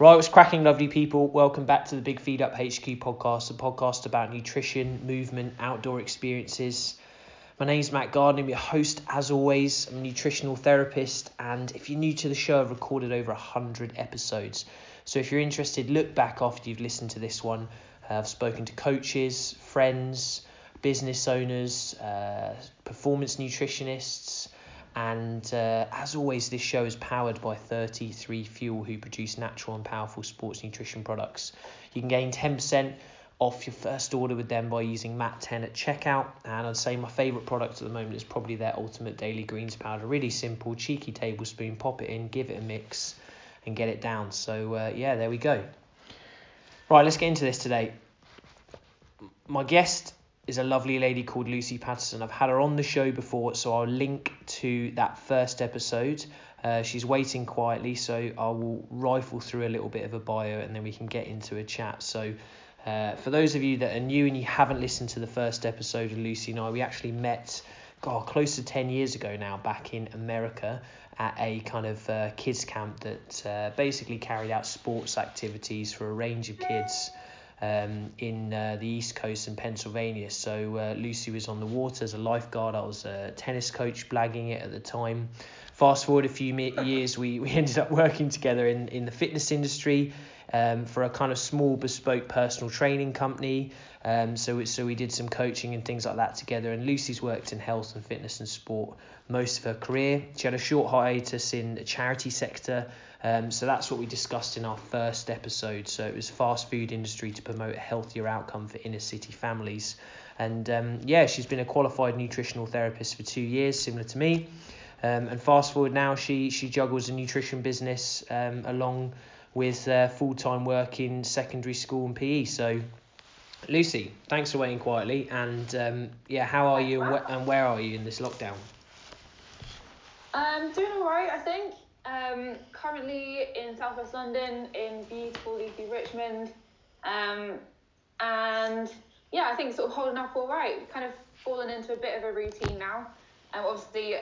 Right, what's cracking, lovely people? Welcome back to the Big Feed Up HQ podcast, a podcast about nutrition, movement, outdoor experiences. My name's Matt Gardner, I'm your host as always. I'm a nutritional therapist, and if you're new to the show, I've recorded over 100 episodes. So if you're interested, look back after you've listened to this one. Uh, I've spoken to coaches, friends, business owners, uh, performance nutritionists, and uh, as always, this show is powered by 33 Fuel, who produce natural and powerful sports nutrition products. You can gain 10% off your first order with them by using MAT10 at checkout. And I'd say my favourite product at the moment is probably their Ultimate Daily Greens Powder. Really simple, cheeky tablespoon, pop it in, give it a mix, and get it down. So, uh, yeah, there we go. Right, let's get into this today. My guest is a lovely lady called Lucy Patterson. I've had her on the show before, so I'll link to that first episode. Uh, she's waiting quietly, so I will rifle through a little bit of a bio and then we can get into a chat. So, uh, for those of you that are new and you haven't listened to the first episode of Lucy and I, we actually met, God, close to 10 years ago now, back in America at a kind of uh, kids camp that uh, basically carried out sports activities for a range of kids um, in uh, the East Coast in Pennsylvania. So uh, Lucy was on the water as a lifeguard. I was a tennis coach, blagging it at the time. Fast forward a few years, we, we ended up working together in, in the fitness industry um, for a kind of small bespoke personal training company. Um, so so we did some coaching and things like that together. And Lucy's worked in health and fitness and sport most of her career. She had a short hiatus in the charity sector. Um, so that's what we discussed in our first episode. So it was fast food industry to promote a healthier outcome for inner city families. And um, yeah, she's been a qualified nutritional therapist for two years, similar to me. Um, and fast forward now, she she juggles a nutrition business um, along with uh, full time work in secondary school and PE. So, Lucy, thanks for waiting quietly. And um, yeah, how are you and, wh- and where are you in this lockdown? Um, doing all right, I think. Um, currently in southwest London, in beautiful leafy Richmond, um, and yeah, I think sort of holding up all right. Kind of fallen into a bit of a routine now. Um, obviously,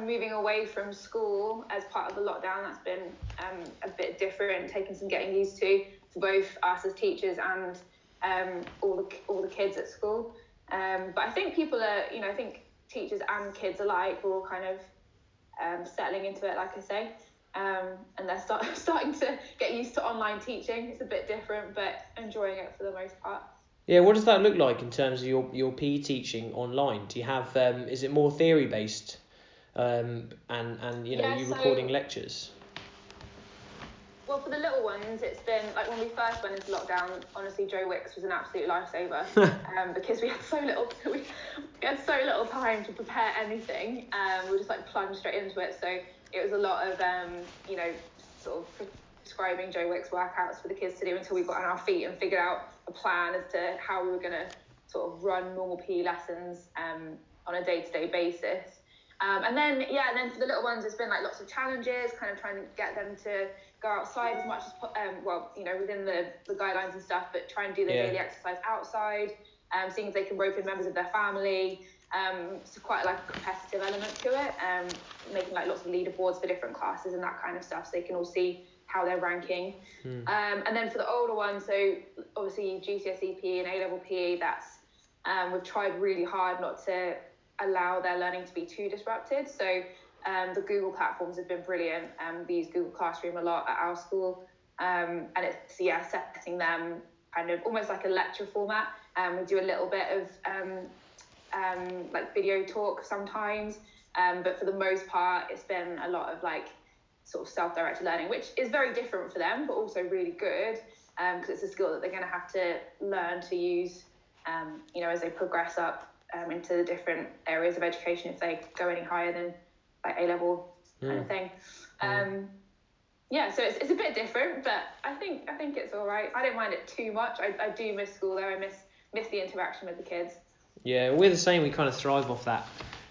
moving away from school as part of the lockdown, that's been um, a bit different, taking some getting used to for both us as teachers and um, all the all the kids at school. Um, but I think people are, you know, I think teachers and kids alike are all kind of um, settling into it, like I say. Um, and they're start, starting to get used to online teaching. It's a bit different, but enjoying it for the most part. Yeah, what does that look like in terms of your, your PE teaching online? Do you have um, is it more theory based, um, and and you know yeah, you so, recording lectures? Well, for the little ones, it's been like when we first went into lockdown. Honestly, Joe Wicks was an absolute lifesaver um, because we had so little we, we had so little time to prepare anything. Um, we were just like plunged straight into it. So it was a lot of um, you know sort of prescribing Joe Wicks workouts for the kids to do until we got on our feet and figured out a plan as to how we were going to sort of run normal PE lessons um, on a day-to-day basis. Um, and then yeah, and then for the little ones, it's been like lots of challenges, kind of trying to get them to go outside as much as um, well, you know, within the, the guidelines and stuff, but try and do their yeah. daily exercise outside, um, seeing if they can rope in members of their family. Um, so quite like a competitive element to it, um, making like lots of leaderboards for different classes and that kind of stuff, so they can all see how they're ranking. Hmm. Um, and then for the older ones, so obviously GCSE PE and A level PE, that's um, we've tried really hard not to allow their learning to be too disrupted. So um, the Google platforms have been brilliant. Um, we use Google Classroom a lot at our school, um, and it's yeah setting them kind of almost like a lecture format. Um, we do a little bit of um, um, like video talk sometimes, um, but for the most part, it's been a lot of like sort of self-directed learning, which is very different for them, but also really good because um, it's a skill that they're going to have to learn to use, um, you know, as they progress up um, into the different areas of education if they go any higher than like A level kind mm. of thing. Mm. yeah, so it's, it's a bit different, but I think I think it's all right. I don't mind it too much. I, I do miss school though. I miss miss the interaction with the kids. Yeah, we're the same. We kind of thrive off that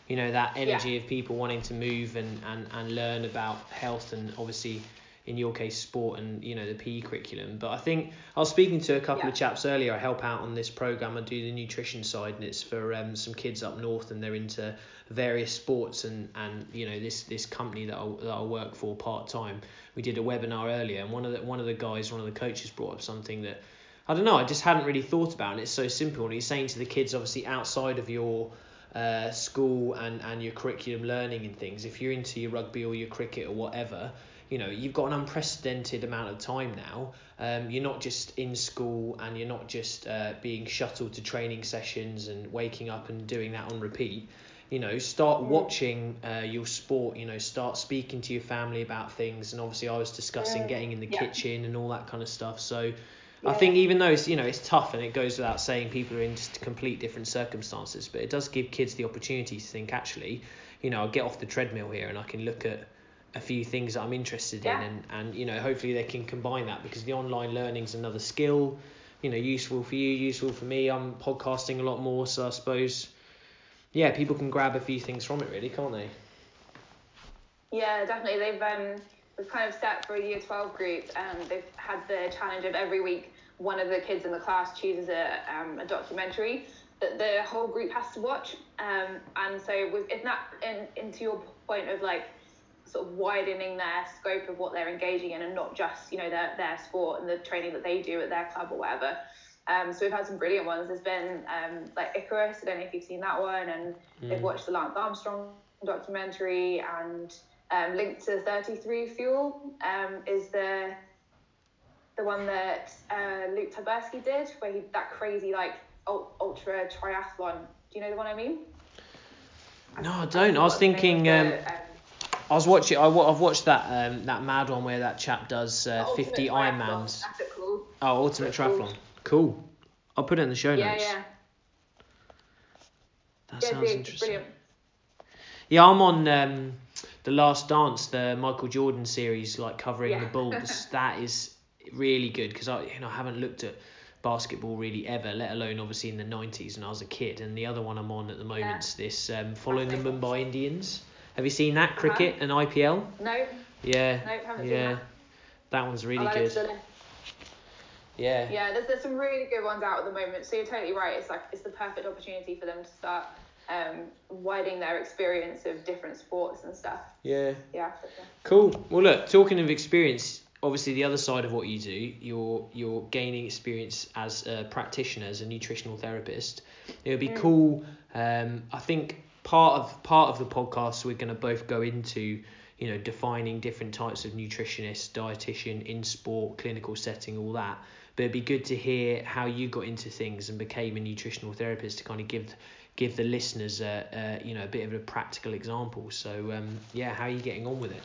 you know that energy yeah. of people wanting to move and, and, and learn about health and obviously in your case sport and you know the PE curriculum. But I think I was speaking to a couple Yeah. of chaps earlier. I help out on this program. I do the nutrition side, and it's for um, some kids up north, and they're into various sports and and you know this this company that I, that I work for part time. We did a webinar earlier, and one of the one of the guys, one of the coaches, brought up something that I don't know. I just hadn't really thought about, and it's so simple. And he's saying to the kids, obviously outside of your uh, school and, and your curriculum learning and things, if you're into your rugby or your cricket or whatever, you know, you've got an unprecedented amount of time now. Um, you're not just in school and you're not just uh, being shuttled to training sessions and waking up and doing that on repeat. You know, start Mm. watching uh, your sport, you know, start speaking to your family about things. And obviously, I was discussing Mm, getting in the yeah. kitchen and all that kind of stuff. So, I think even though it's you know it's tough and it goes without saying people are in just complete different circumstances, but it does give kids the opportunity to think actually, you know, I'll get off the treadmill here and I can look at a few things that I'm interested Yeah. in and, and you know hopefully they can combine that because the online learning's another skill, you know, useful for you, useful for me. I'm podcasting a lot more, so I suppose yeah, people can grab a few things from it really, can't they? Yeah, definitely. They've um, we've kind of set for a year 12 group. Um, they've had the challenge of every week one of the kids in the class chooses a, um, a documentary that the whole group has to watch. Um, and so with in that in, into your point of like sort of widening their scope of what they're engaging in and not just you know their their sport and the training that they do at their club or whatever. Um, so we've had some brilliant ones. There's been um, like Icarus. I don't know if you've seen that one, and they've watched the Lance Armstrong documentary and um, linked to 33 Fuel um, is the the one that uh, Luke Tyburski did, where he that crazy like ultra triathlon. Do you know the one I mean? No, I don't. I was the name of thinking. the, Um, um, I was watching. I, I've watched that um that mad one where that chap does uh, 50 Ironmans. That's it. Oh, Ultimate That's. Triathlon. Cool. I'll put it in the show Yeah, notes. yeah, That yeah, sounds dude, interesting. brilliant. Yeah, I'm on um, the Last Dance, the Michael Jordan series, like covering Yeah. the Bulls. that is really good because I, you know, I haven't looked at basketball really ever, let alone obviously in the 90s when I was a kid. And the other one I'm on at the moment's this um, following the. Mumbai Indians. Have you seen that Uh-huh. cricket and IPL? No, Yeah. no, haven't seen yeah. that. That one's really I'll good. Yeah. Yeah, there's, there's some really good ones out at the moment. So you're totally right. It's like it's the perfect opportunity for them to start um, widening their experience of different sports and stuff. Yeah. Yeah. Cool. Well, look, talking of experience, obviously the other side of what you do, you're you're gaining experience as a practitioner, as a nutritional therapist. It would be cool. Um, I think part of part of the podcast we're going to both go into, you know, defining different types of nutritionist, dietitian in sport, clinical setting, all that. But it'd be good to hear how you got into things and became a nutritional therapist to kind of give give the listeners a, a you know a bit of a practical example. So um, yeah, how are you getting on with it?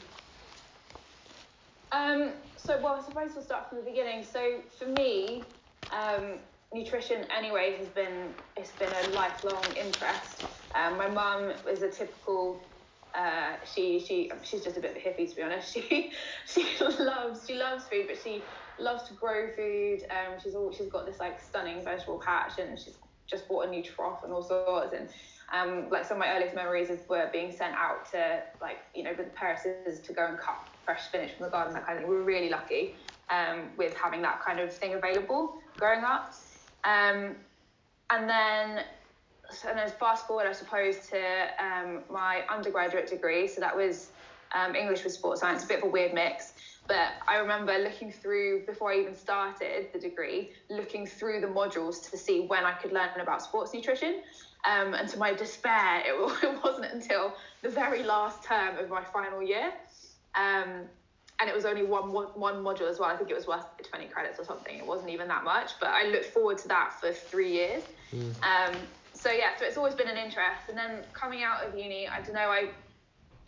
Um, so, well, I suppose we'll start from the beginning. So, for me, um, nutrition anyway has been it's been a lifelong interest. Um, my mum is a typical. Uh, she she she's just a bit of a hippie to be honest. She she loves she loves food, but she loves to grow food. Um, she's all she's got this like stunning vegetable patch, and she's just bought a new trough and all sorts. And um, like some of my earliest memories of were being sent out to like you know with a pair of scissors to go and cut fresh spinach from the garden, that kind of thing. We were really lucky um, with having that kind of thing available growing up. Um, and then and then fast forward, I suppose, to um, my undergraduate degree. So that was um, English with sports science, a bit of a weird mix. But I remember looking through, before I even started the degree, looking through the modules to see when I could learn about sports nutrition. Um, and to my despair, it, it wasn't until the very last term of my final year. Um, and it was only one, one one module as well. I think it was worth 20 credits or something. It wasn't even that much, but I looked forward to that for three years. Um, so yeah, so it's always been an interest. And then coming out of uni, I don't know, I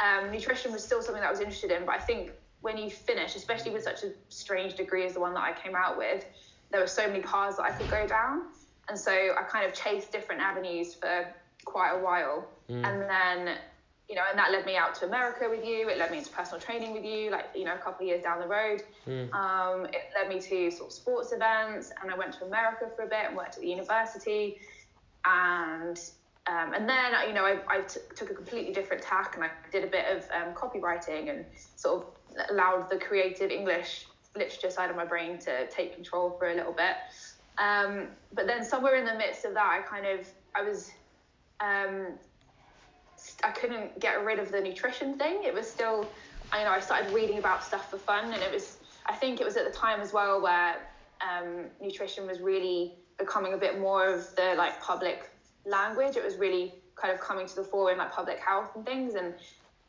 um, nutrition was still something that I was interested in, but I think when you finish, especially with such a strange degree as the one that I came out with, there were so many paths that I could go down. And so I kind of chased different avenues for quite a while. And then, you know, and that led me out to America with you. It led me into personal training with you, like, you know, a couple of years down the road. Um, it led me to sort of sports events. And I went to America for a bit and worked at the university and um, and then you know I, I t- took a completely different tack and I did a bit of um, copywriting and sort of allowed the creative English literature side of my brain to take control for a little bit. Um, but then somewhere in the midst of that, I kind of I was um, I couldn't get rid of the nutrition thing. It was still I know I started reading about stuff for fun, and it was I think it was at the time as well where um, nutrition was really becoming a bit more of the like public language. It was really kind of coming to the fore in like public health and things, and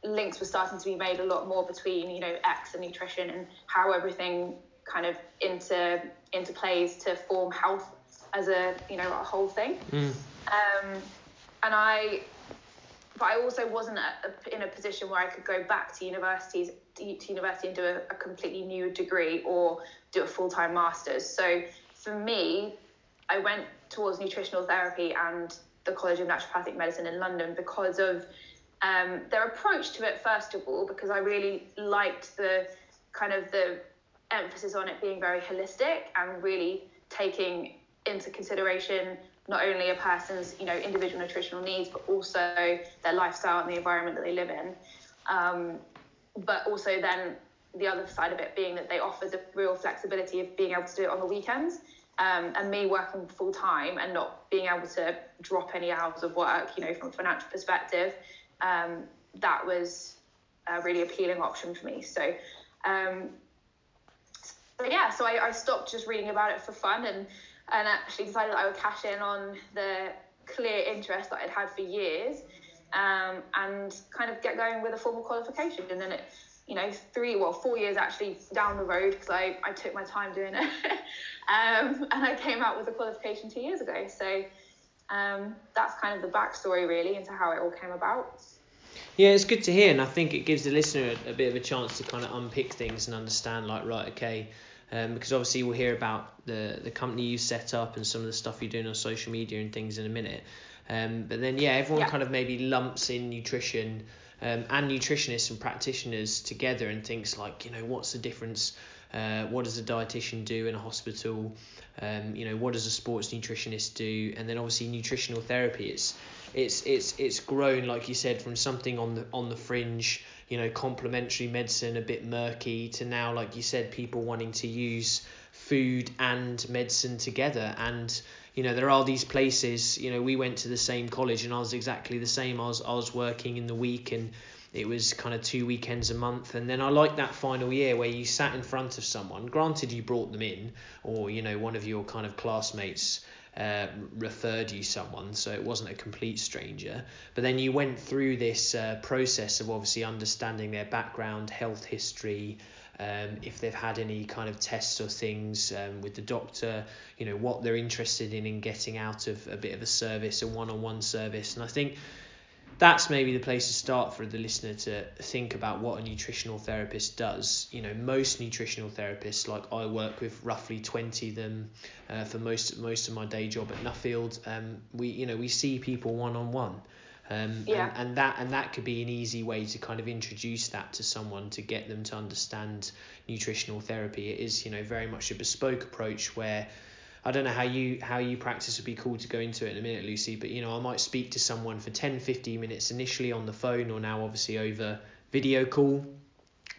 links were starting to be made a lot more between you know X and nutrition and how everything kind of into interplays to form health as a you know a whole thing. Mm. Um, and I, but I also wasn't a, in a position where I could go back to universities to university and do a, a completely new degree or do a full time master's. So for me, I went towards nutritional therapy and the College of Naturopathic Medicine in London because of um, their approach to it. First of all, because I really liked the kind of the emphasis on it being very holistic and really taking into consideration not only a person's you know individual nutritional needs but also their lifestyle and the environment that they live in um, but also then the other side of it being that they offer the real flexibility of being able to do it on the weekends um, and me working full time and not being able to drop any hours of work you know from a financial perspective um, that was a really appealing option for me so um, so yeah, so I, I stopped just reading about it for fun and and actually decided that I would cash in on the clear interest that I'd had for years um, and kind of get going with a formal qualification. And then it, you know, three, well, four years actually down the road because I, I took my time doing it. um, and I came out with a qualification two years ago. So um, that's kind of the backstory really into how it all came about. Yeah, it's good to hear, and I think it gives the listener a, a bit of a chance to kind of unpick things and understand, like, right, okay, um, because obviously we'll hear about the the company you set up and some of the stuff you're doing on social media and things in a minute. Um, but then yeah, everyone yeah. kind of maybe lumps in nutrition um, and nutritionists and practitioners together and thinks like, you know, what's the difference? Uh, what does a dietitian do in a hospital? Um, you know, what does a sports nutritionist do? And then obviously nutritional therapy. It's it's it's it's grown like you said from something on the on the fringe you know complementary medicine a bit murky to now like you said people wanting to use food and medicine together and you know there are these places you know we went to the same college and I was exactly the same I was I was working in the week and it was kind of two weekends a month and then I like that final year where you sat in front of someone granted you brought them in or you know one of your kind of classmates uh, referred you someone, so it wasn't a complete stranger. But then you went through this uh, process of obviously understanding their background, health history, um, if they've had any kind of tests or things um, with the doctor, you know, what they're interested in in getting out of a bit of a service, a one on one service. And I think that's maybe the place to start for the listener to think about what a nutritional therapist does. You know, most nutritional therapists, like I work with roughly 20 of them uh, for most most of my day job at Nuffield. Um, we you know we see people one on one. Um, yeah. and, and that and that could be an easy way to kind of introduce that to someone to get them to understand nutritional therapy. It is you know very much a bespoke approach where I don't know how you how you practice would be cool to go into it in a minute, Lucy. But you know, I might speak to someone for 10, 15 minutes initially on the phone, or now obviously over video call,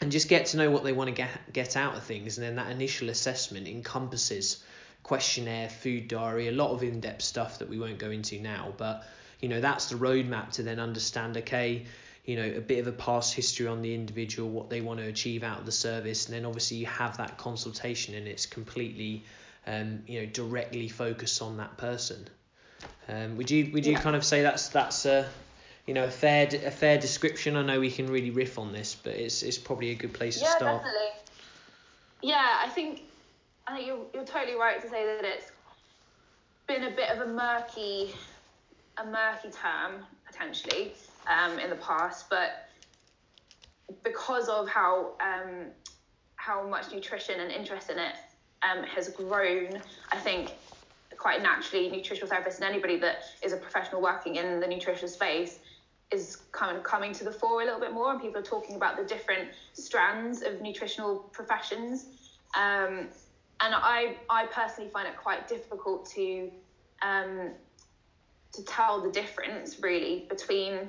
and just get to know what they want to get get out of things. And then that initial assessment encompasses questionnaire, food diary, a lot of in depth stuff that we won't go into now. But you know, that's the roadmap to then understand. Okay, you know, a bit of a past history on the individual, what they want to achieve out of the service, and then obviously you have that consultation, and it's completely um, you know, directly focus on that person. Um, would you would you yeah. kind of say that's that's a you know a fair a fair description? I know we can really riff on this, but it's it's probably a good place yeah, to start. Yeah, definitely. Yeah, I think I think you're you're totally right to say that it's been a bit of a murky a murky term potentially um, in the past, but because of how um, how much nutrition and interest in it um, has grown, I think, quite naturally. Nutritional therapists and anybody that is a professional working in the nutrition space is kind of coming to the fore a little bit more, and people are talking about the different strands of nutritional professions. Um, and I, I personally find it quite difficult to um, to tell the difference really between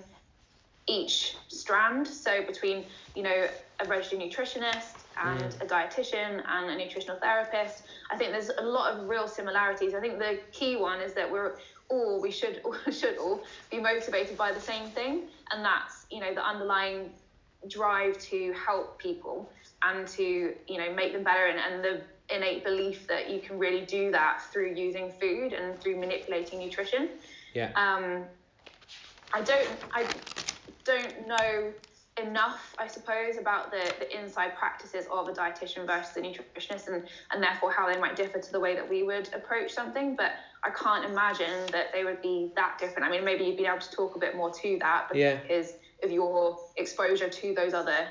each strand. So between you know a registered nutritionist and Mm. a dietitian and a nutritional therapist, I think there's a lot of real similarities. I think the key one is that we're all we should should all be motivated by the same thing, and that's you know the underlying drive to help people and to you know make them better and, and the innate belief that you can really do that through using food and through manipulating nutrition Yeah. um, I don't I don't know enough, I suppose, about the, the inside practices of a dietitian versus a nutritionist and, and therefore how they might differ to the way that we would approach something. But I can't imagine that they would be that different. I mean, maybe you'd be able to talk a bit more to that Yeah. because of your exposure to those other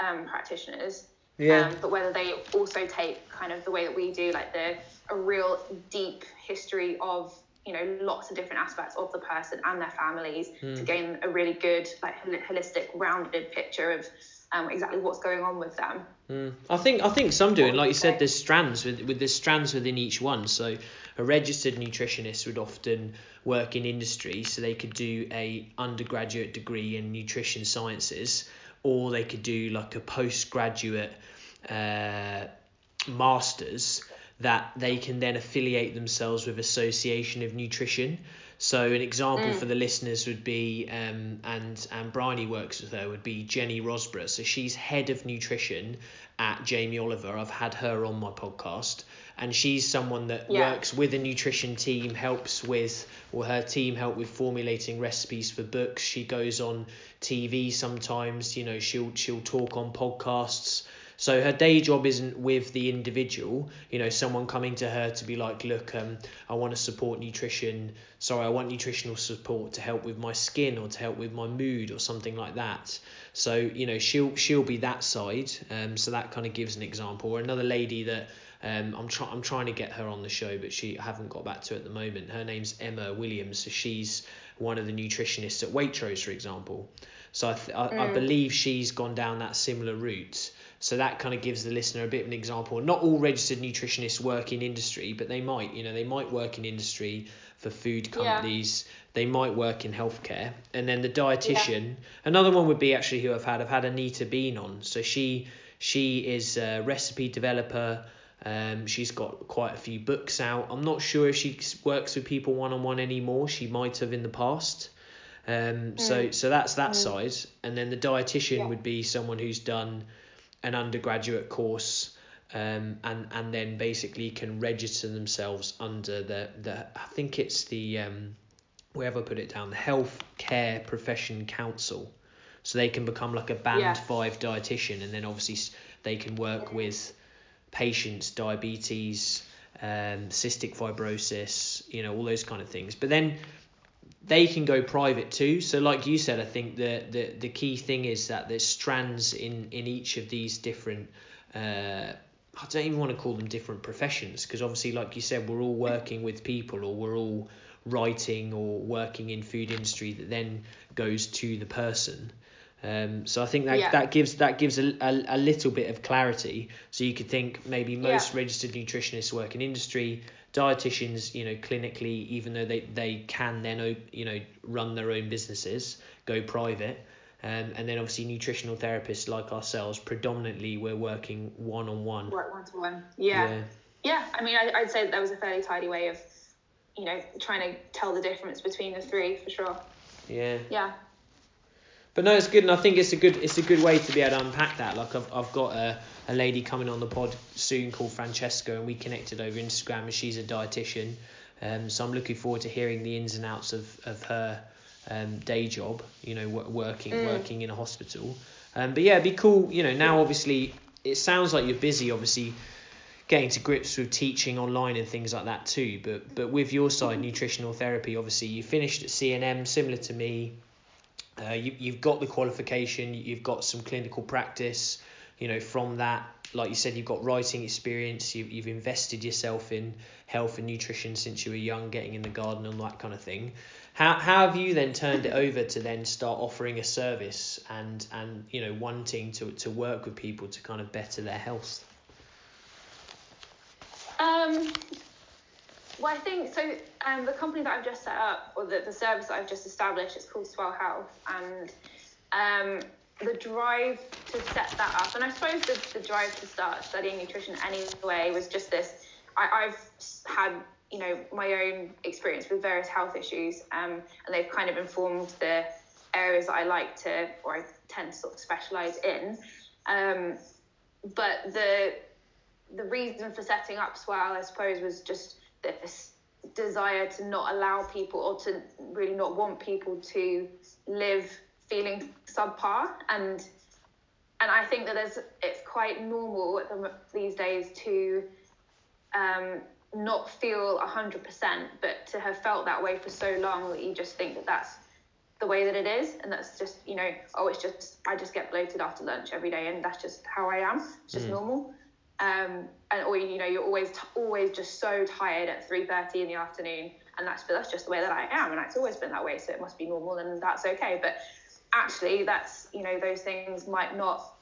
um, practitioners. Yeah. Um, but whether they also take kind of the way that we do, like the a real deep history of you know lots of different aspects of the person and their families Hmm. to gain a really good like hol- holistic, rounded picture of um, exactly what's going on with them. Mm. I think I think some do, and like you said, there's strands with with there's strands within each one. So a registered nutritionist would often work in industry, so they could do a undergraduate degree in nutrition sciences, or they could do like a postgraduate uh, masters that they can then affiliate themselves with Association of Nutrition. So an example for the listeners would be, um, and and Bryony works with her would be Jenny Rosborough. So she's head of nutrition at Jamie Oliver. I've had her on my podcast, and she's someone that Yeah. works with a nutrition team, helps with, or her team help with formulating recipes for books. She goes on TV sometimes. You know, she'll she'll talk on podcasts. So her day job isn't with the individual, you know, someone coming to her to be like, look, um, I want to support nutrition. Sorry, I want nutritional support to help with my skin or to help with my mood or something like that. So you know, she'll she'll be that side. Um, so that kind of gives an example. Or another lady that um, I'm trying I'm trying to get her on the show, but she I haven't got back to at the moment. Her name's Emma Williams. So she's one of the nutritionists at Waitrose, for example. So I, th- I, I believe she's gone down that similar route. So that kind of gives the listener a bit of an example. Not all registered nutritionists work in industry, but they might. You know, they might work in industry for food Yeah. companies. They might work in healthcare. And then the dietitian. Another one would be actually who I've had. I've had Anita Bean on. So she she is a recipe developer. Um, she's got quite a few books out. I'm not sure if she works with people one on one anymore. She might have in the past. Um, so so that's that side, and then the dietitian Yeah. would be someone who's done an undergraduate course, um, and and then basically can register themselves under the the I think it's the um, wherever I put it down the Health Care Profession Council, so they can become like a band Yeah. five dietitian, and then obviously they can work with patients diabetes, um, cystic fibrosis, you know all those kind of things, but then they can go private too. So like you said, I think the the, the key thing is that there's strands in in each of these different. Uh, I don't even want to call them different professions because obviously, like you said, we're all working with people or we're all writing or working in food industry that then goes to the person. Um, so I think that Yeah. that gives that gives a, a, a little bit of clarity. So you could think maybe most registered nutritionists work in industry, dietitians, you know, clinically, even though they, they can then you know run their own businesses, go private, um, and then obviously nutritional therapists like ourselves, predominantly we're working one on one. Work one to one. Yeah. Yeah. I mean, I, I'd say that was a fairly tidy way of, you know, trying to tell the difference between the three for sure. yeah. Yeah. But no, it's good, and I think it's a good it's a good way to be able to unpack that. Like I've I've got a, a lady coming on the pod soon called Francesca, and we connected over Instagram, and she's a dietitian. Um, so I'm looking forward to hearing the ins and outs of of her um day job. You know, wo- working Mm. working in a hospital. Um, but yeah, it'd be cool. You know, now obviously it sounds like you're busy. Obviously, getting to grips with teaching online and things like that too. But but with your side, nutritional therapy, obviously you finished at CNM, similar to me. Uh, you, you've got the qualification, you've got some clinical practice, you know, from that, like you said, you've got writing experience, you, you've invested yourself in health and nutrition since you were young, getting in the garden and that kind of thing. How, how have you then turned it over to then start offering a service and, and you know, wanting to, to work with people to kind of better their health? Um, well, I think so. Um, the company that I've just set up, or the, the service that I've just established, it's called Swell Health, and um, the drive to set that up, and I suppose the, the drive to start studying nutrition anyway was just this. I, I've had you know my own experience with various health issues, um, and they've kind of informed the areas that I like to or I tend to sort of specialize in. Um, but the the reason for setting up Swell, I suppose, was just this desire to not allow people or to really not want people to live feeling subpar. And and I think that there's it's quite normal these days to um, not feel 100% but to have felt that way for so long that you just think that that's the way that it is. And that's just you know oh it's just I just get bloated after lunch every day and that's just how I am. It's just mm. normal um, and or you know you're always t- always just so tired at 3:30 in the afternoon. And that's that's just the way that I am. And it's always been that way. So it must be normal and that's okay. But actually that's you know those things might not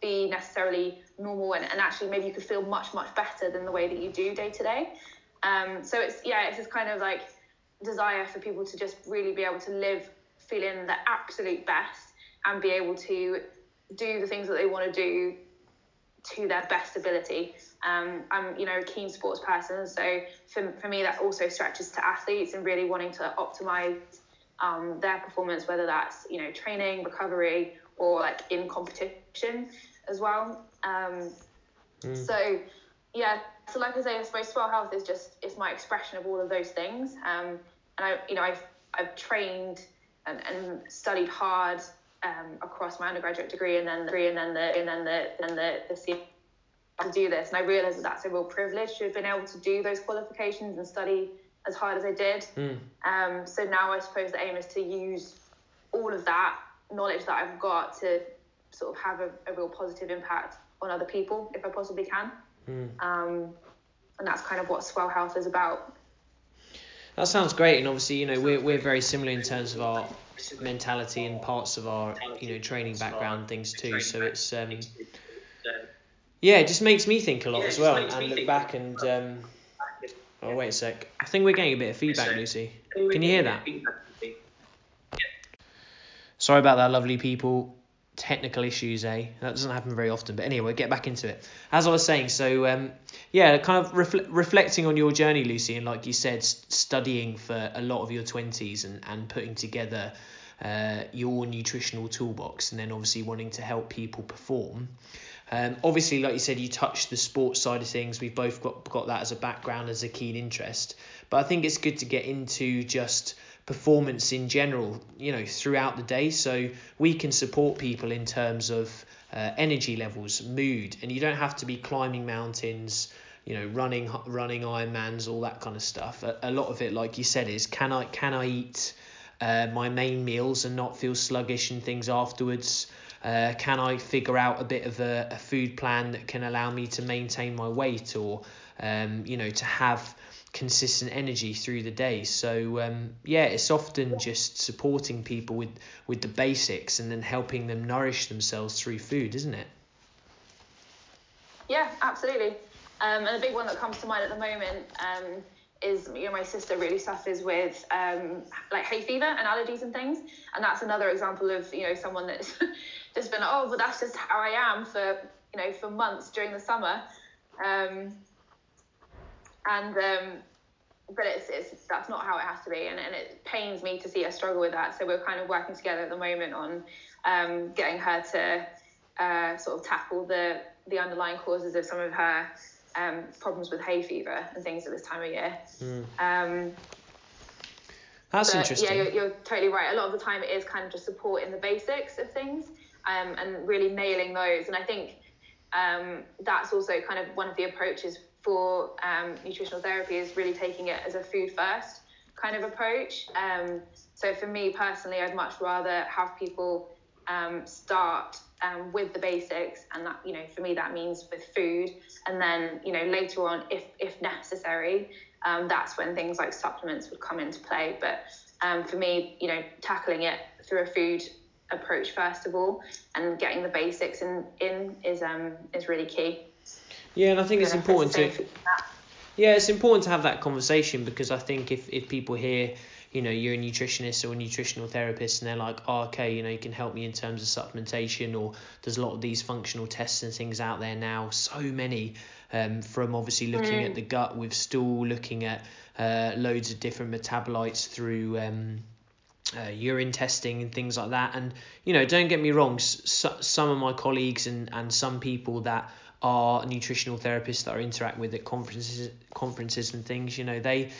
be necessarily normal. And, and actually maybe you could feel much much better than the way that you do day to day. Um, so it's yeah it's this kind of like desire for people to just really be able to live feeling the absolute best and be able to do the things that they want to do to their best ability. Um, I'm, you know, a keen sports person, so for, for me that also stretches to athletes and really wanting to optimize um, their performance, whether that's you know training, recovery, or like in competition as well. Um, mm. So yeah, so like I say, I suppose Swell Health is just it's my expression of all of those things. Um, and I, you know, I've I've trained and, and studied hard um, across my undergraduate degree and then the and then the and then the and the, the C to do this. And I realised that that's a real privilege to have been able to do those qualifications and study as hard as I did. Mm. Um, so now I suppose the aim is to use all of that knowledge that I've got to sort of have a, a real positive impact on other people if I possibly can. Mm. Um, and that's kind of what Swell Health is about. That sounds great, and obviously, you know, we're we're very similar in terms of our mentality and parts of our, you know, training background things too. So it's um, yeah, it just makes me think a lot as well, and, look back and um, oh wait a sec, I think we're getting a bit of feedback, Lucy. Can you hear that? Sorry about that, lovely people technical issues, eh? That doesn't happen very often. But anyway, get back into it. As I was saying, so um, yeah, kind of refl- reflecting on your journey, Lucy, and like you said, studying for a lot of your 20s and, and putting together uh, your nutritional toolbox, and then obviously wanting to help people perform. Um, obviously, like you said, you touched the sports side of things. We've both got, got that as a background, as a keen interest. But I think it's good to get into just performance in general, you know, throughout the day. So we can support people in terms of uh, energy levels, mood, and you don't have to be climbing mountains, you know, running running Ironmans, all that kind of stuff. A, a lot of it, like you said, is can I can I eat uh, my main meals and not feel sluggish and things afterwards. Uh, can I figure out a bit of a, a food plan that can allow me to maintain my weight or, um, you know, to have consistent energy through the day. So um, yeah, it's often just supporting people with with the basics and then helping them nourish themselves through food, isn't it? Yeah, absolutely. Um, and a big one that comes to mind at the moment um, is you know my sister really suffers with um, like hay fever and allergies and things, and that's another example of you know someone that's just been oh, but that's just how I am for you know for months during the summer. Um, and um, but it's, it's that's not how it has to be. And, and it pains me to see her struggle with that. So we're kind of working together at the moment on um, getting her to uh, sort of tackle the the underlying causes of some of her um, problems with hay fever and things at this time of year. Mm. um, that's but, interesting. yeah you're, you're, totally right. A lot of the time it is kind of just supporting the basics of things um, and really nailing those. And I think um, that's also kind of one of the approaches for um, nutritional therapy is really taking it as a food first kind of approach. Um, so for me personally, I'd much rather have people um, start um, with the basics, and that you know for me that means with food, and then you know later on, if if necessary, um, that's when things like supplements would come into play. But um, for me, you know, tackling it through a food approach first of all, and getting the basics in in is um is really key. Yeah, and I think it's important to. Yeah, it's important to have that conversation because I think if, if people hear, you know you're a nutritionist or a nutritional therapist and they're like oh, okay you know you can help me in terms of supplementation or there's a lot of these functional tests and things out there now so many um, from obviously looking mm. at the gut with stool looking at uh, loads of different metabolites through um, uh, urine testing and things like that and you know don't get me wrong s- some of my colleagues and, and some people that are nutritional therapists that I interact with at conferences conferences and things you know they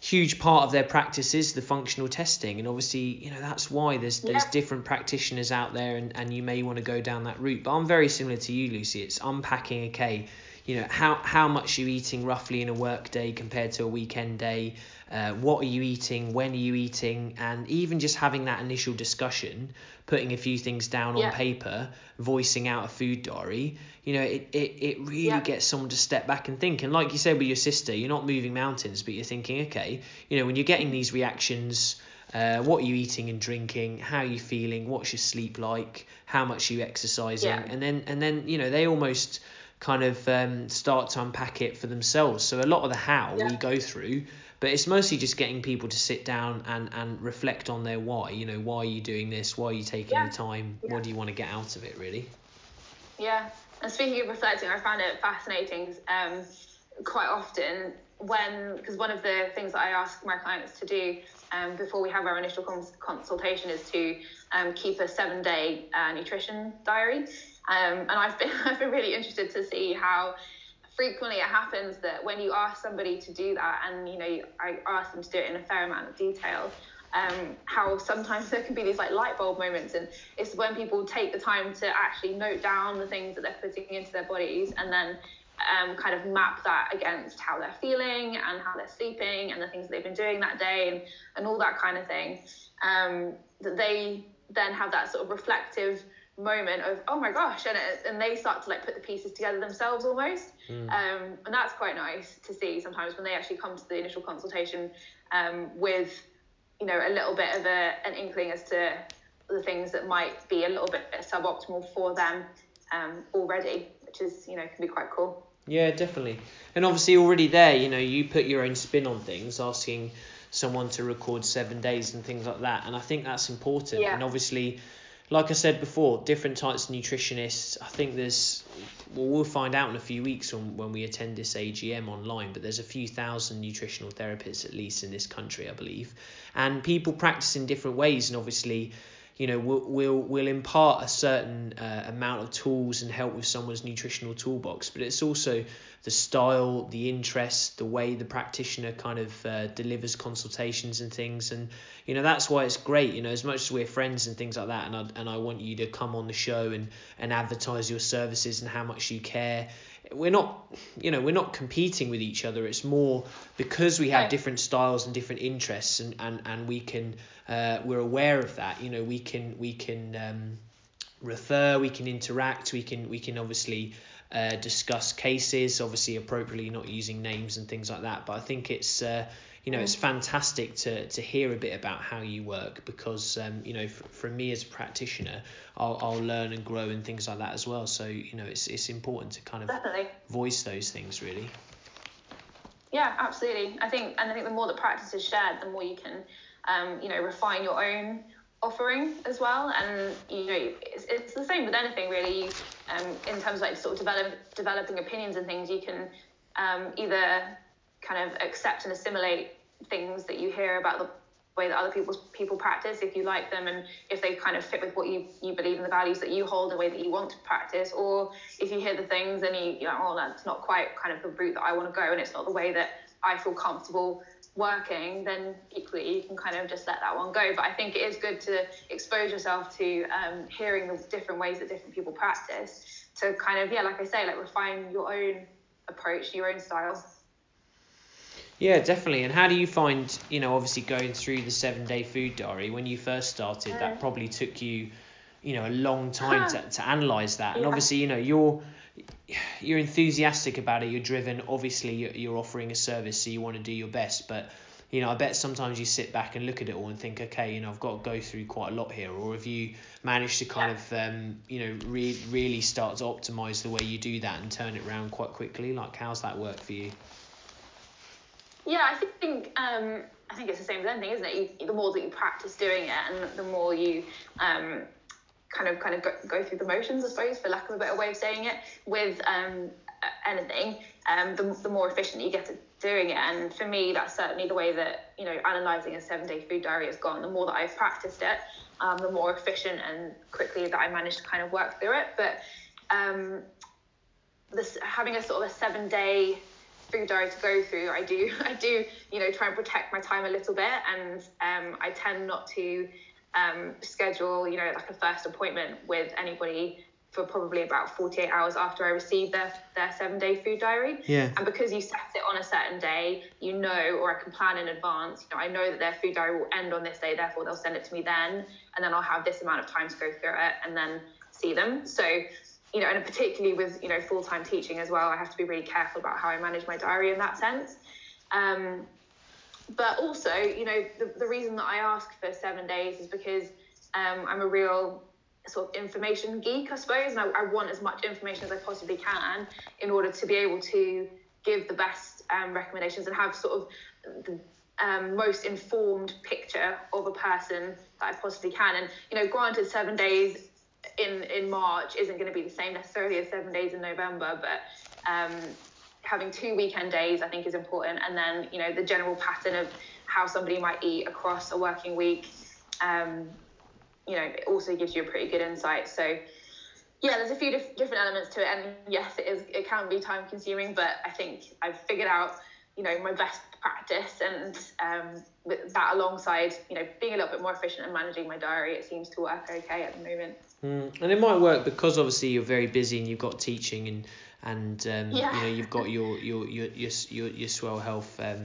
huge part of their practice is the functional testing. And obviously you know that's why there's there's different practitioners out there and, and you may want to go down that route. But i'm very similar to you lucy. It's unpacking okay you know how how much you're eating roughly in a work day compared to a weekend day uh, what are you eating when are you eating and even just having that initial discussion putting a few things down yeah. on paper voicing out a food diary you know it, it, it really yeah. gets someone to step back and think and like you said with your sister you're not moving mountains but you're thinking okay you know when you're getting these reactions uh, what are you eating and drinking how are you feeling what's your sleep like how much are you exercising yeah. and then and then you know they almost kind of um, start to unpack it for themselves so a lot of the how yeah. we go through but it's mostly just getting people to sit down and, and reflect on their why. You know, why are you doing this? Why are you taking yeah. the time? Yeah. What do you want to get out of it, really? Yeah. And speaking of reflecting, I found it fascinating um, quite often when, because one of the things that I ask my clients to do um, before we have our initial cons- consultation is to um, keep a seven day uh, nutrition diary. Um, and I've been, I've been really interested to see how frequently it happens that when you ask somebody to do that, and you know, I ask them to do it in a fair amount of detail, um, how sometimes there can be these like light bulb moments, and it's when people take the time to actually note down the things that they're putting into their bodies, and then um, kind of map that against how they're feeling and how they're sleeping and the things that they've been doing that day and, and all that kind of thing. Um, that they then have that sort of reflective moment of oh my gosh and it, and they start to like put the pieces together themselves almost mm. um, and that's quite nice to see sometimes when they actually come to the initial consultation um, with you know a little bit of a, an inkling as to the things that might be a little bit suboptimal for them um, already which is you know can be quite cool yeah definitely and obviously already there you know you put your own spin on things asking someone to record seven days and things like that and i think that's important yeah. and obviously like I said before, different types of nutritionists. I think there's, well, we'll find out in a few weeks when, when we attend this AGM online, but there's a few thousand nutritional therapists at least in this country, I believe. And people practice in different ways, and obviously, you know we'll we'll, we'll impart a certain uh, amount of tools and help with someone's nutritional toolbox but it's also the style the interest the way the practitioner kind of uh, delivers consultations and things. And you know that's why it's great you know as much as we're friends and things like that and I, and I want you to come on the show and and advertise your services and how much you care we're not you know we're not competing with each other. It's more because we have different styles and different interests and and, and we can uh, we're aware of that. You know we can we can um, refer we can interact we can we can obviously uh, discuss cases obviously appropriately not using names and things like that. But i think it's uh, you know, it's mm. fantastic to, to hear a bit about how you work because, um, you know, for, for me as a practitioner, I'll, I'll learn and grow and things like that as well. So, you know, it's, it's important to kind of Definitely. voice those things really. Yeah, absolutely. I think, and I think the more the practice is shared, the more you can, um, you know, refine your own offering as well. And you know, it's, it's the same with anything really. You, um, in terms of like sort of develop, developing opinions and things, you can um, either kind of accept and assimilate things that you hear about the way that other people people practice if you like them and if they kind of fit with what you you believe in the values that you hold the way that you want to practice or if you hear the things and you you're like oh that's not quite kind of the route that I want to go and it's not the way that I feel comfortable working then equally you can kind of just let that one go. But I think it is good to expose yourself to um, hearing the different ways that different people practice to kind of yeah like I say like refine your own approach your own style yeah, definitely. And how do you find, you know, obviously going through the seven day food diary when you first started, that mm. probably took you, you know, a long time to, to analyze that. And obviously, you know, you're you're enthusiastic about it, you're driven, obviously you're offering a service, so you want to do your best, but you know, I bet sometimes you sit back and look at it all and think, okay, you know, I've got to go through quite a lot here. Or have you managed to kind of, um, you know, re- really start to optimize the way you do that and turn it around quite quickly? Like, how's that work for you? Yeah, I think um, I think it's the same as anything, isn't it? You, the more that you practice doing it, and the more you um, kind of kind of go, go, through the motions, I suppose, for lack of a better way of saying it, with um, anything, um, the, the more efficient you get at doing it. And for me, that's certainly the way that you know analysing a seven-day food diary has gone. The more that I've practiced it, um, the more efficient and quickly that I managed to kind of work through it. But um, this having a sort of a seven-day food diary to go through, I do I do you know try and protect my time a little bit, and um, I tend not to um, schedule you know like a first appointment with anybody for probably about 48 hours after I receive their their seven day food diary. Yeah. And because you set it on a certain day, you know, or I can plan in advance. You know, I know that their food diary will end on this day, therefore they'll send it to me then, and then I'll have this amount of time to go through it and then see them. So you know, and particularly with you know full time teaching as well, I have to be really careful about how I manage my diary in that sense. Um, but also, you know, the, the reason that I ask for seven days is because um, I'm a real sort of information geek, I suppose, and I, I, want as much information as I possibly can in order to be able to give the best um, recommendations and have sort of the um, most informed picture of a person that I possibly can. And you know, granted, seven days in in March isn't going to be the same necessarily as seven days in November, but um, having two weekend days I think is important, and then you know the general pattern of how somebody might eat across a working week. Um, you know, it also gives you a pretty good insight. So, yeah, there's a few dif- different elements to it, and yes, it is. It can be time consuming, but I think I've figured out, you know, my best practice, and um, that alongside, you know, being a little bit more efficient and managing my diary, it seems to work okay at the moment. Mm, and it might work because obviously you're very busy and you've got teaching and and um, yeah. you know you've got your your your your your, your swell health um,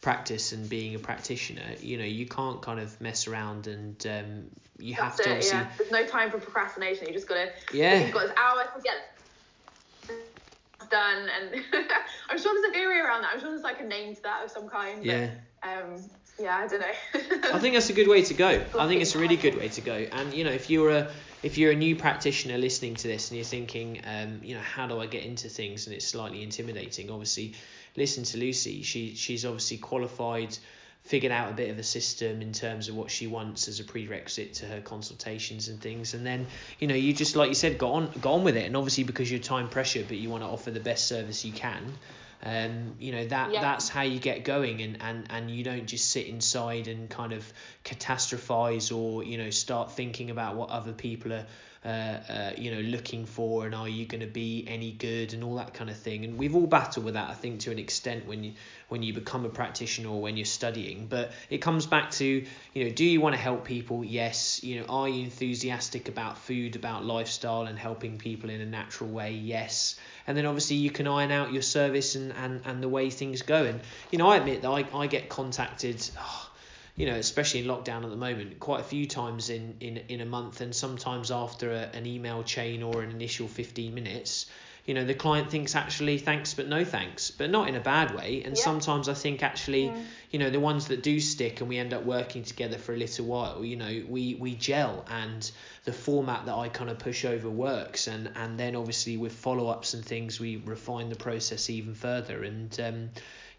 practice and being a practitioner. You know you can't kind of mess around and um, you That's have to it, obviously. Yeah. There's no time for procrastination. You just gotta. Yeah. You've got this hour to get done, and I'm sure there's a theory around that. I'm sure there's like a name to that of some kind. But, yeah. Um, yeah, I don't know. I think that's a good way to go. I think it's a really good way to go. And you know, if you're a if you're a new practitioner listening to this and you're thinking, um, you know, how do I get into things and it's slightly intimidating, obviously, listen to Lucy. She she's obviously qualified figured out a bit of a system in terms of what she wants as a prerequisite to her consultations and things and then you know you just like you said got on got on with it and obviously because you're time pressure but you want to offer the best service you can um, you know that yeah. that's how you get going and, and and you don't just sit inside and kind of catastrophize or you know start thinking about what other people are uh, uh, you know looking for and are you going to be any good and all that kind of thing. And we've all battled with that I think to an extent when you when you become a practitioner or when you're studying. But it comes back to you know do you want to help people? Yes. You know are you enthusiastic about food about lifestyle and helping people in a natural way? Yes and then obviously you can iron out your service and and, and the way things go. And you know I admit that I, I get contacted oh, you know, especially in lockdown at the moment, quite a few times in, in, in a month, and sometimes after a, an email chain or an initial 15 minutes, you know, the client thinks actually thanks but no thanks, but not in a bad way. And yeah. sometimes I think actually, yeah. you know, the ones that do stick and we end up working together for a little while, you know, we, we gel and the format that I kind of push over works. And, and then obviously with follow ups and things, we refine the process even further. And, um,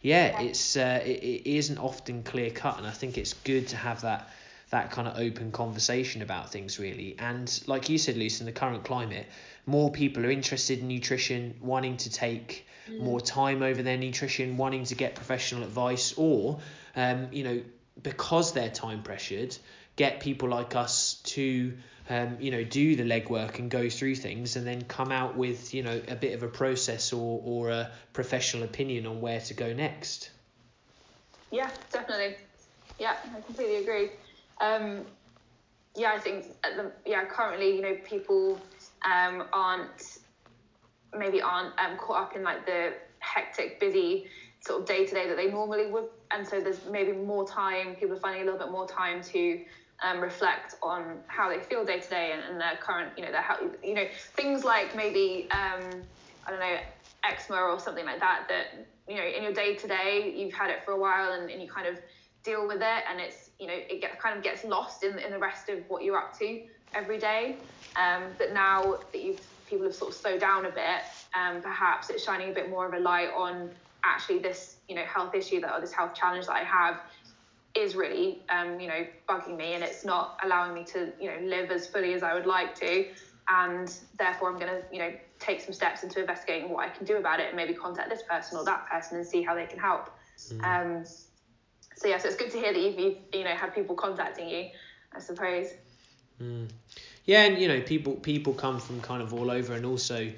yeah, it's uh, it, it isn't often clear cut, and I think it's good to have that that kind of open conversation about things really. And like you said, Lucy, in the current climate, more people are interested in nutrition, wanting to take mm. more time over their nutrition, wanting to get professional advice, or um, you know, because they're time pressured, get people like us to um, you know, do the legwork and go through things and then come out with, you know, a bit of a process or, or a professional opinion on where to go next. Yeah, definitely. Yeah, I completely agree. Um, yeah, I think the, yeah, currently, you know, people um, aren't maybe aren't um, caught up in like the hectic, busy sort of day to day that they normally would, and so there's maybe more time. People are finding a little bit more time to um, reflect on how they feel day to day and their current, you know, their health, you know, things like maybe, um, I don't know, eczema or something like that, that, you know, in your day to day, you've had it for a while and, and you kind of deal with it and it's, you know, it get, kind of gets lost in, in the rest of what you're up to every day. Um, but now that you've, people have sort of slowed down a bit, um, perhaps it's shining a bit more of a light on actually this you know health issue that or this health challenge that I have is really um, you know bugging me and it's not allowing me to you know live as fully as I would like to and therefore I'm going to you know take some steps into investigating what I can do about it and maybe contact this person or that person and see how they can help mm. um, so yeah so it's good to hear that you've, you've you know had people contacting you I suppose mm. yeah and you know people people come from kind of all over and also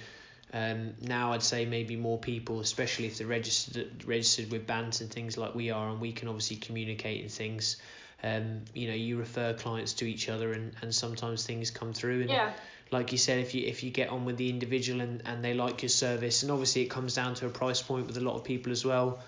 um, now I'd say maybe more people, especially if they're registered registered with bands and things like we are, and we can obviously communicate and things. Um, you know, you refer clients to each other, and, and sometimes things come through. And yeah. like you said, if you if you get on with the individual and, and they like your service, and obviously it comes down to a price point with a lot of people as well.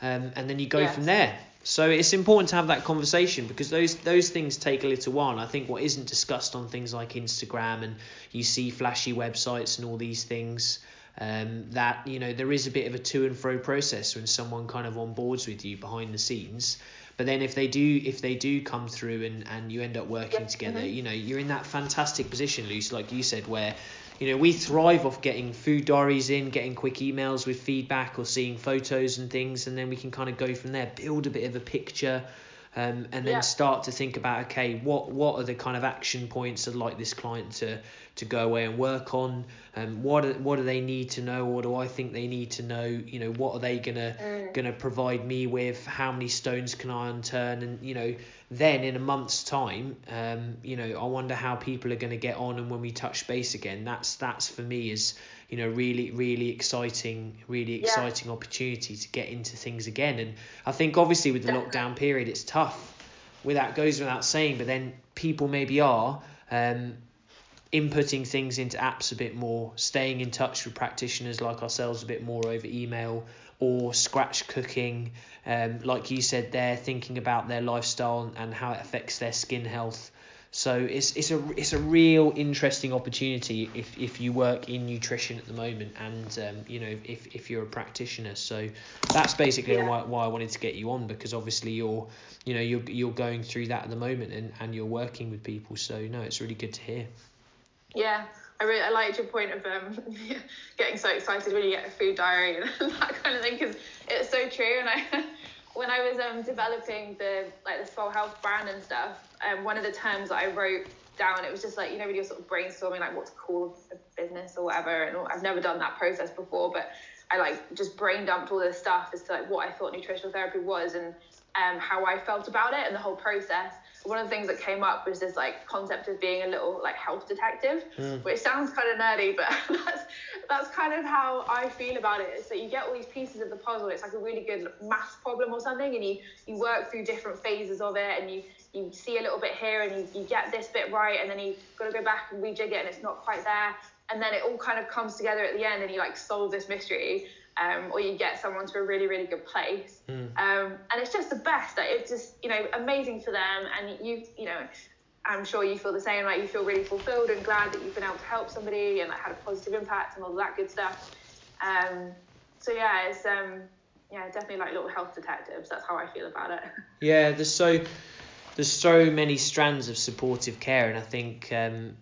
Um, and then you go yes. from there. So it's important to have that conversation because those those things take a little while. And I think what isn't discussed on things like Instagram and you see flashy websites and all these things, um, that you know there is a bit of a to and fro process when someone kind of on boards with you behind the scenes. But then if they do if they do come through and, and you end up working together, mm-hmm. you know you're in that fantastic position, Lucy, like you said, where you know, we thrive off getting food diaries in, getting quick emails with feedback or seeing photos and things, and then we can kind of go from there, build a bit of a picture, um, and then yeah. start to think about okay, what what are the kind of action points I'd like this client to to go away and work on, um, what do, what do they need to know, or do I think they need to know, you know, what are they gonna mm. gonna provide me with, how many stones can I unturn, and you know then in a month's time, um, you know, I wonder how people are going to get on, and when we touch base again, that's that's for me is you know really really exciting, really exciting yeah. opportunity to get into things again. And I think obviously with the lockdown period, it's tough. Without goes without saying, but then people maybe are um, inputting things into apps a bit more, staying in touch with practitioners like ourselves a bit more over email or scratch cooking. Um, like you said, they're thinking about their lifestyle and how it affects their skin health. So it's it's a it's a real interesting opportunity if, if you work in nutrition at the moment and um, you know if, if you're a practitioner. So that's basically yeah. why, why I wanted to get you on because obviously you're you know you're you're going through that at the moment and, and you're working with people. So no, it's really good to hear. Yeah, I really I liked your point of um, getting so excited when you get a food diary and that kind of thing because it's so true. And I, when I was um, developing the like the Swell Health brand and stuff, um, one of the terms that I wrote down, it was just like you know when you're sort of brainstorming like what to call a business or whatever, and I've never done that process before, but I like just brain dumped all this stuff as to like what I thought nutritional therapy was and um, how I felt about it and the whole process one of the things that came up was this like concept of being a little like health detective, mm. which sounds kind of nerdy, but that's that's kind of how I feel about it. Is that you get all these pieces of the puzzle. It's like a really good math problem or something, and you you work through different phases of it, and you you see a little bit here, and you, you get this bit right, and then you got to go back and rejig it, and it's not quite there, and then it all kind of comes together at the end, and you like solve this mystery um, or you get someone to a really really good place. Mm. um, and it's just the best. Like, it's just you know amazing for them. And you you know I'm sure you feel the same. Like you feel really fulfilled and glad that you've been able to help somebody and that had a positive impact and all that good stuff. Um, so yeah it's um yeah definitely like little health detectives. That's how I feel about it. Yeah there's so there's so many strands of supportive care. And I think um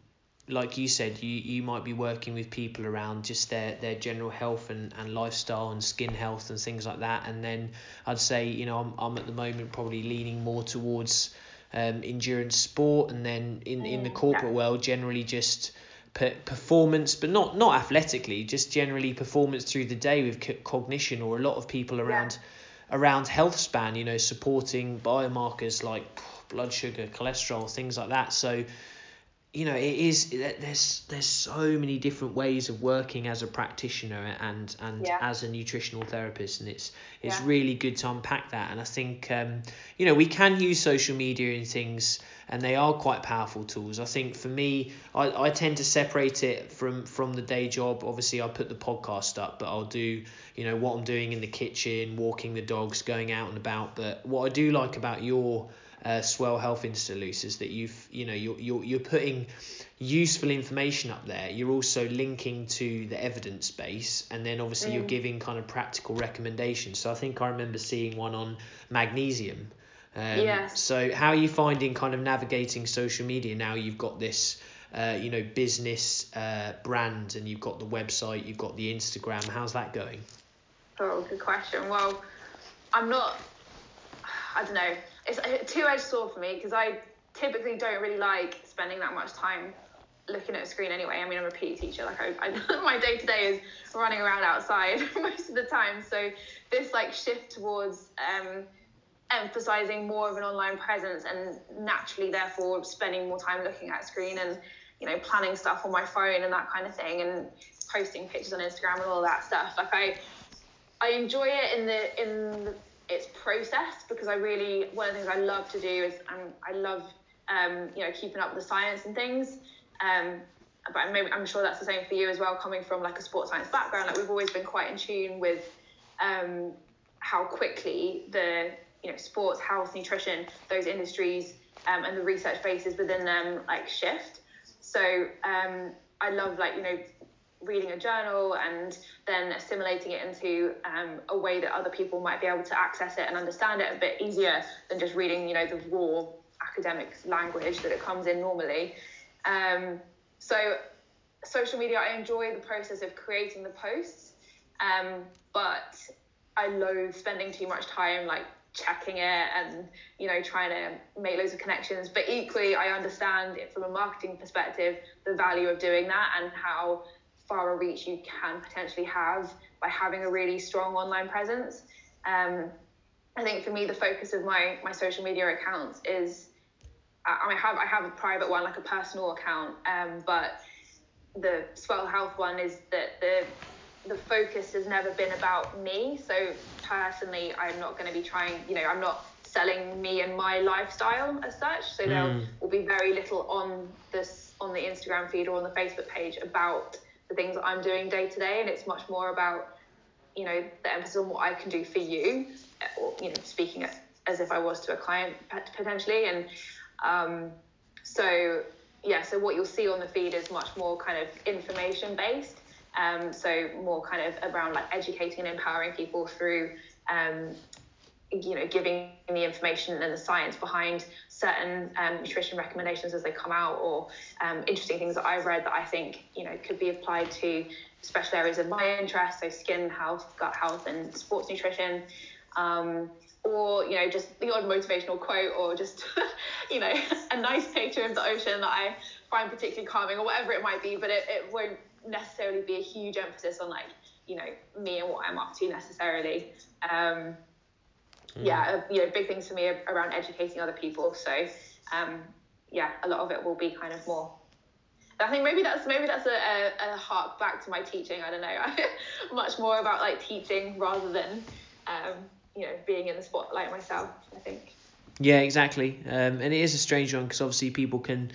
like you said, you, you might be working with people around just their, their general health and, and lifestyle and skin health and things like that. And then I'd say, you know, I'm, I'm at the moment probably leaning more towards um, endurance sport. And then in, in the mm, corporate world, generally just performance, but not, not athletically, just generally performance through the day with cognition or a lot of people around. Around health span, you know, supporting biomarkers like blood sugar, cholesterol, things like that. So, you know it is there's there's so many different ways of working as a practitioner and and yeah. as a nutritional therapist and it's it's yeah. really good to unpack that and I think um you know we can use social media and things and they are quite powerful tools I think for me I, I tend to separate it from from the day job obviously I put the podcast up but I'll do you know what I'm doing in the kitchen walking the dogs going out and about but what I do like about your uh, Swell Health Institute is that you've you know you're, you're you're putting useful information up there. You're also linking to the evidence base, and then obviously mm. you're giving kind of practical recommendations. So I think I remember seeing one on magnesium. Um, yes. So how are you finding kind of navigating social media now? You've got this. Uh, you know, business uh, brand, and you've got the website, you've got the Instagram. How's that going? Oh, good question. Well, I'm not. I don't know. It's a two-edged sword for me because I typically don't really like spending that much time looking at a screen anyway. I mean, I'm a PE teacher. Like, I, I my day to day is running around outside most of the time. So this like shift towards um, emphasizing more of an online presence and naturally, therefore, spending more time looking at screen and you know planning stuff on my phone and that kind of thing and posting pictures on Instagram and all that stuff. Like I I enjoy it in the in the, its process because I really one of the things I love to do is um, I love um, you know keeping up with the science and things. Um, but maybe I'm sure that's the same for you as well, coming from like a sports science background. Like we've always been quite in tune with um, how quickly the you know sports, health, nutrition, those industries um, and the research bases within them like shift. So um, I love like you know reading a journal and then assimilating it into um, a way that other people might be able to access it and understand it a bit easier than just reading, you know, the raw academic language that it comes in normally. Um, so social media, I enjoy the process of creating the posts, um, but I loathe spending too much time like checking it and you know trying to make loads of connections but equally i understand it from a marketing perspective the value of doing that and how far a reach you can potentially have by having a really strong online presence. Um, I think for me, the focus of my my social media accounts is I have I have a private one, like a personal account, um, but the Swell Health one is that the the focus has never been about me. So personally, I'm not going to be trying. You know, I'm not selling me and my lifestyle as such. So mm. there will be very little on this on the Instagram feed or on the Facebook page about the things that I'm doing day to day, and it's much more about you know the emphasis on what I can do for you, or you know speaking as if I was to a client potentially, and um, so yeah, so what you'll see on the feed is much more kind of information based. Um, so more kind of around like educating and empowering people through um, you know giving the information and the science behind certain um, nutrition recommendations as they come out or um, interesting things that I've read that I think you know could be applied to special areas of my interest so skin health gut health and sports nutrition um, or you know just the odd motivational quote or just you know a nice picture of the ocean that I find particularly calming or whatever it might be but it, it won't necessarily be a huge emphasis on like you know me and what I'm up to necessarily um. Yeah, uh, you know, big things for me around educating other people. So, um, yeah, a lot of it will be kind of more. I think maybe that's maybe that's a, a, a hark back to my teaching. I don't know, much more about like teaching rather than, um, you know, being in the spotlight myself. I think. Yeah, exactly. Um, and it is a strange one because obviously people can.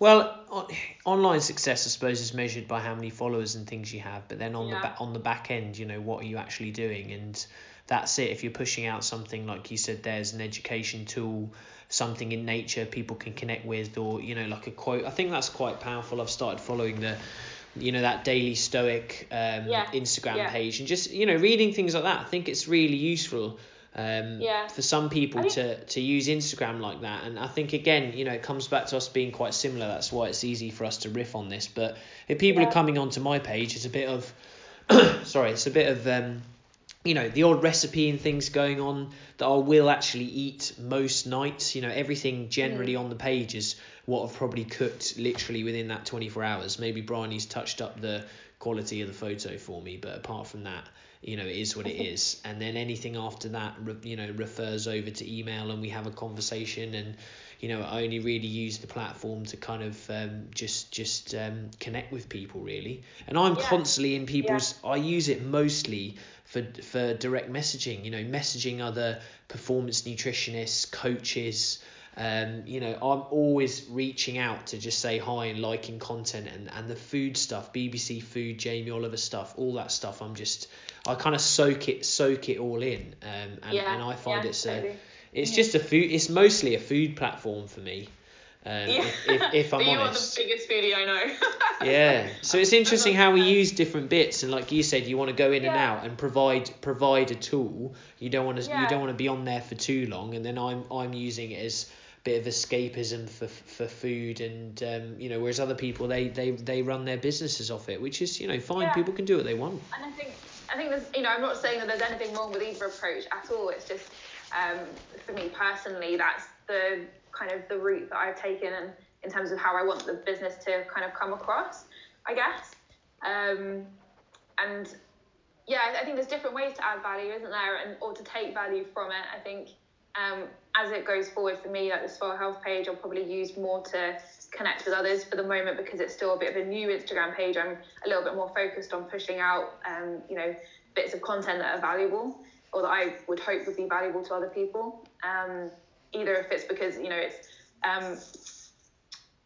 Well, online success, I suppose, is measured by how many followers and things you have. But then on yeah. the ba- on the back end, you know, what are you actually doing? And that's it. If you're pushing out something like you said, there's an education tool, something in nature people can connect with, or you know, like a quote. I think that's quite powerful. I've started following the you know that daily stoic um, yeah. instagram yeah. page and just you know reading things like that i think it's really useful um, yeah. for some people think... to to use instagram like that and i think again you know it comes back to us being quite similar that's why it's easy for us to riff on this but if people yeah. are coming onto my page it's a bit of sorry it's a bit of um, you know the odd recipe and things going on that I will actually eat most nights. You know everything generally mm. on the page is what I've probably cooked literally within that 24 hours. Maybe Bryony's touched up the quality of the photo for me, but apart from that, you know it is what it is. And then anything after that, you know, refers over to email and we have a conversation and you know I only really use the platform to kind of um, just just um, connect with people really and I'm yeah. constantly in people's yeah. I use it mostly for for direct messaging. You know, messaging other performance nutritionists, coaches. Um, you know, I'm always reaching out to just say hi and liking content and, and the food stuff, BBC Food, Jamie Oliver stuff, all that stuff. I'm just, I kind of soak it, soak it all in, um, and, yeah, and I find yeah, it's totally. a, it's just a food. It's mostly a food platform for me. Um, yeah. if, if, if I'm you honest. are the biggest foodie I know. yeah. So it's interesting how we use different bits, and like you said, you want to go in yeah. and out and provide provide a tool. You don't want to yeah. you don't want to be on there for too long, and then I'm I'm using it as a bit of escapism for for food, and um, you know, whereas other people they they they run their businesses off it, which is you know fine. People can do what they want. And I think I think there's, you know, I'm not saying that there's anything wrong with either approach at all. It's just, um, for me personally, that's the kind of the route that I've taken and in terms of how I want the business to kind of come across, I guess. Um, and yeah, I think there's different ways to add value, isn't there? And or to take value from it. I think um, as it goes forward for me, like the Swell Health page, I'll probably use more to connect with others for the moment because it's still a bit of a new Instagram page. I'm a little bit more focused on pushing out, um, you know, bits of content that are valuable or that I would hope would be valuable to other people. Um, either if it's because you know it's um,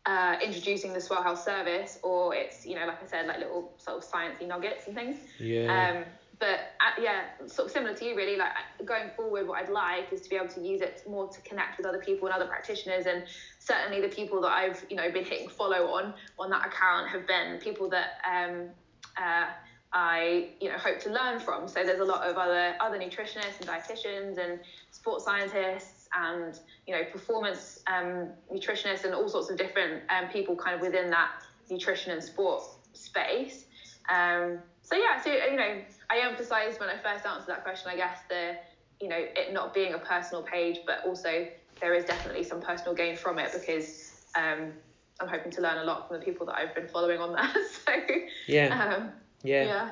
uh, introducing the Swell Health service, or it's you know like I said, like little sort of sciencey nuggets and things. Yeah. Um, but uh, yeah, sort of similar to you, really. Like going forward, what I'd like is to be able to use it more to connect with other people and other practitioners, and certainly the people that I've you know been hitting follow on on that account have been people that um, uh, I you know hope to learn from. So there's a lot of other other nutritionists and dietitians and sports scientists and you know performance um, nutritionists and all sorts of different um, people kind of within that nutrition and sport space. Um, so yeah, so you know I emphasised when I first answered that question, I guess the you know it not being a personal page, but also there is definitely some personal gain from it because um, I'm hoping to learn a lot from the people that I've been following on there. so yeah, um, yeah, yeah,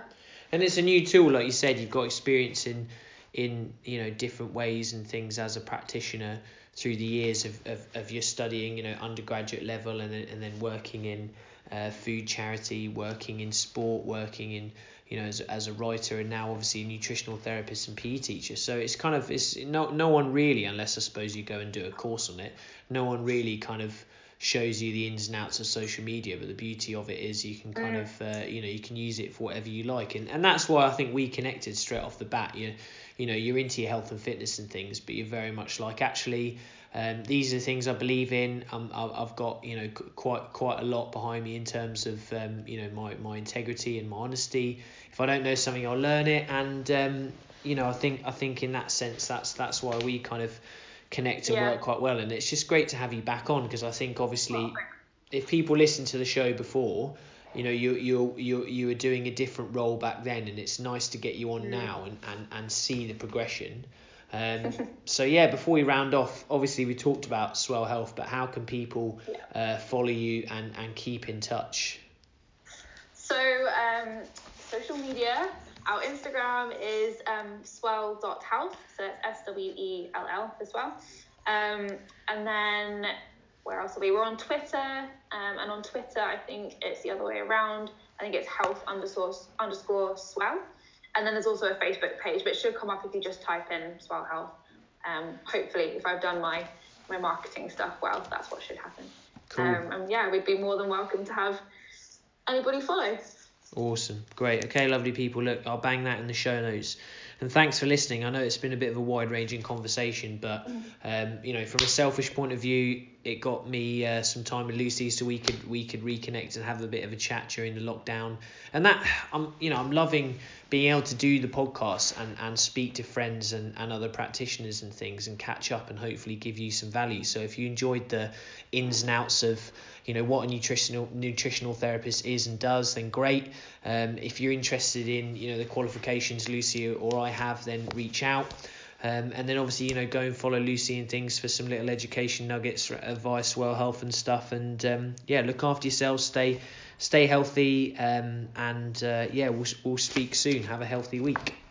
and it's a new tool, like you said. You've got experience in in you know different ways and things as a practitioner through the years of, of, of your studying you know undergraduate level and then, and then working in uh, food charity working in sport working in you know as, as a writer and now obviously a nutritional therapist and PE teacher so it's kind of it's no no one really unless I suppose you go and do a course on it no one really kind of shows you the ins and outs of social media but the beauty of it is you can kind Mm. of uh, you know you can use it for whatever you like. And, and that's why I think we connected straight off the bat. You you know you're into your health and fitness and things but you're very much like actually um, these are the things I believe in. Um, I've got you know quite quite a lot behind me in terms of um, you know my, my integrity and my honesty. If I don't know something I'll learn it. And um, you know I think I think in that sense that's that's why we kind of connect and Yeah. work quite well and it's just great to have you back on because I think obviously Well, if people listen to the show before, you know, you you you you were doing a different role back then, and it's nice to get you on Mm. now and, and and see the progression. Um, so yeah, before we round off, obviously we talked about Swell Health, but how can people uh, follow you and and keep in touch? So, um, social media, our Instagram is um, swell.health, so it's S W E L L as well. Um, and then, where else are we? We're on Twitter, um, and on Twitter, I think it's the other way around. I think it's health underscore, underscore swell. And then there's also a Facebook page, but it should come up if you just type in swell health. Um, hopefully, if I've done my, my marketing stuff well, that's what should happen. Cool. Um, and yeah, we'd be more than welcome to have anybody follow. Awesome. Great. Okay, lovely people. Look, I'll bang that in the show notes. And thanks for listening. I know it's been a bit of a wide ranging conversation, but um, you know, from a selfish point of view, it got me uh, some time with Lucy so we could we could reconnect and have a bit of a chat during the lockdown. And that I'm you know, I'm loving being able to do the podcast and, and speak to friends and, and other practitioners and things and catch up and hopefully give you some value. So if you enjoyed the ins and outs of you know what a nutritional nutritional therapist is and does, then great. Um, if you're interested in you know the qualifications Lucy or I have, then reach out. Um, and then obviously you know go and follow Lucy and things for some little education nuggets, advice, well health and stuff. And um, yeah, look after yourselves, stay stay healthy, um, and uh, yeah, we'll we'll speak soon. Have a healthy week.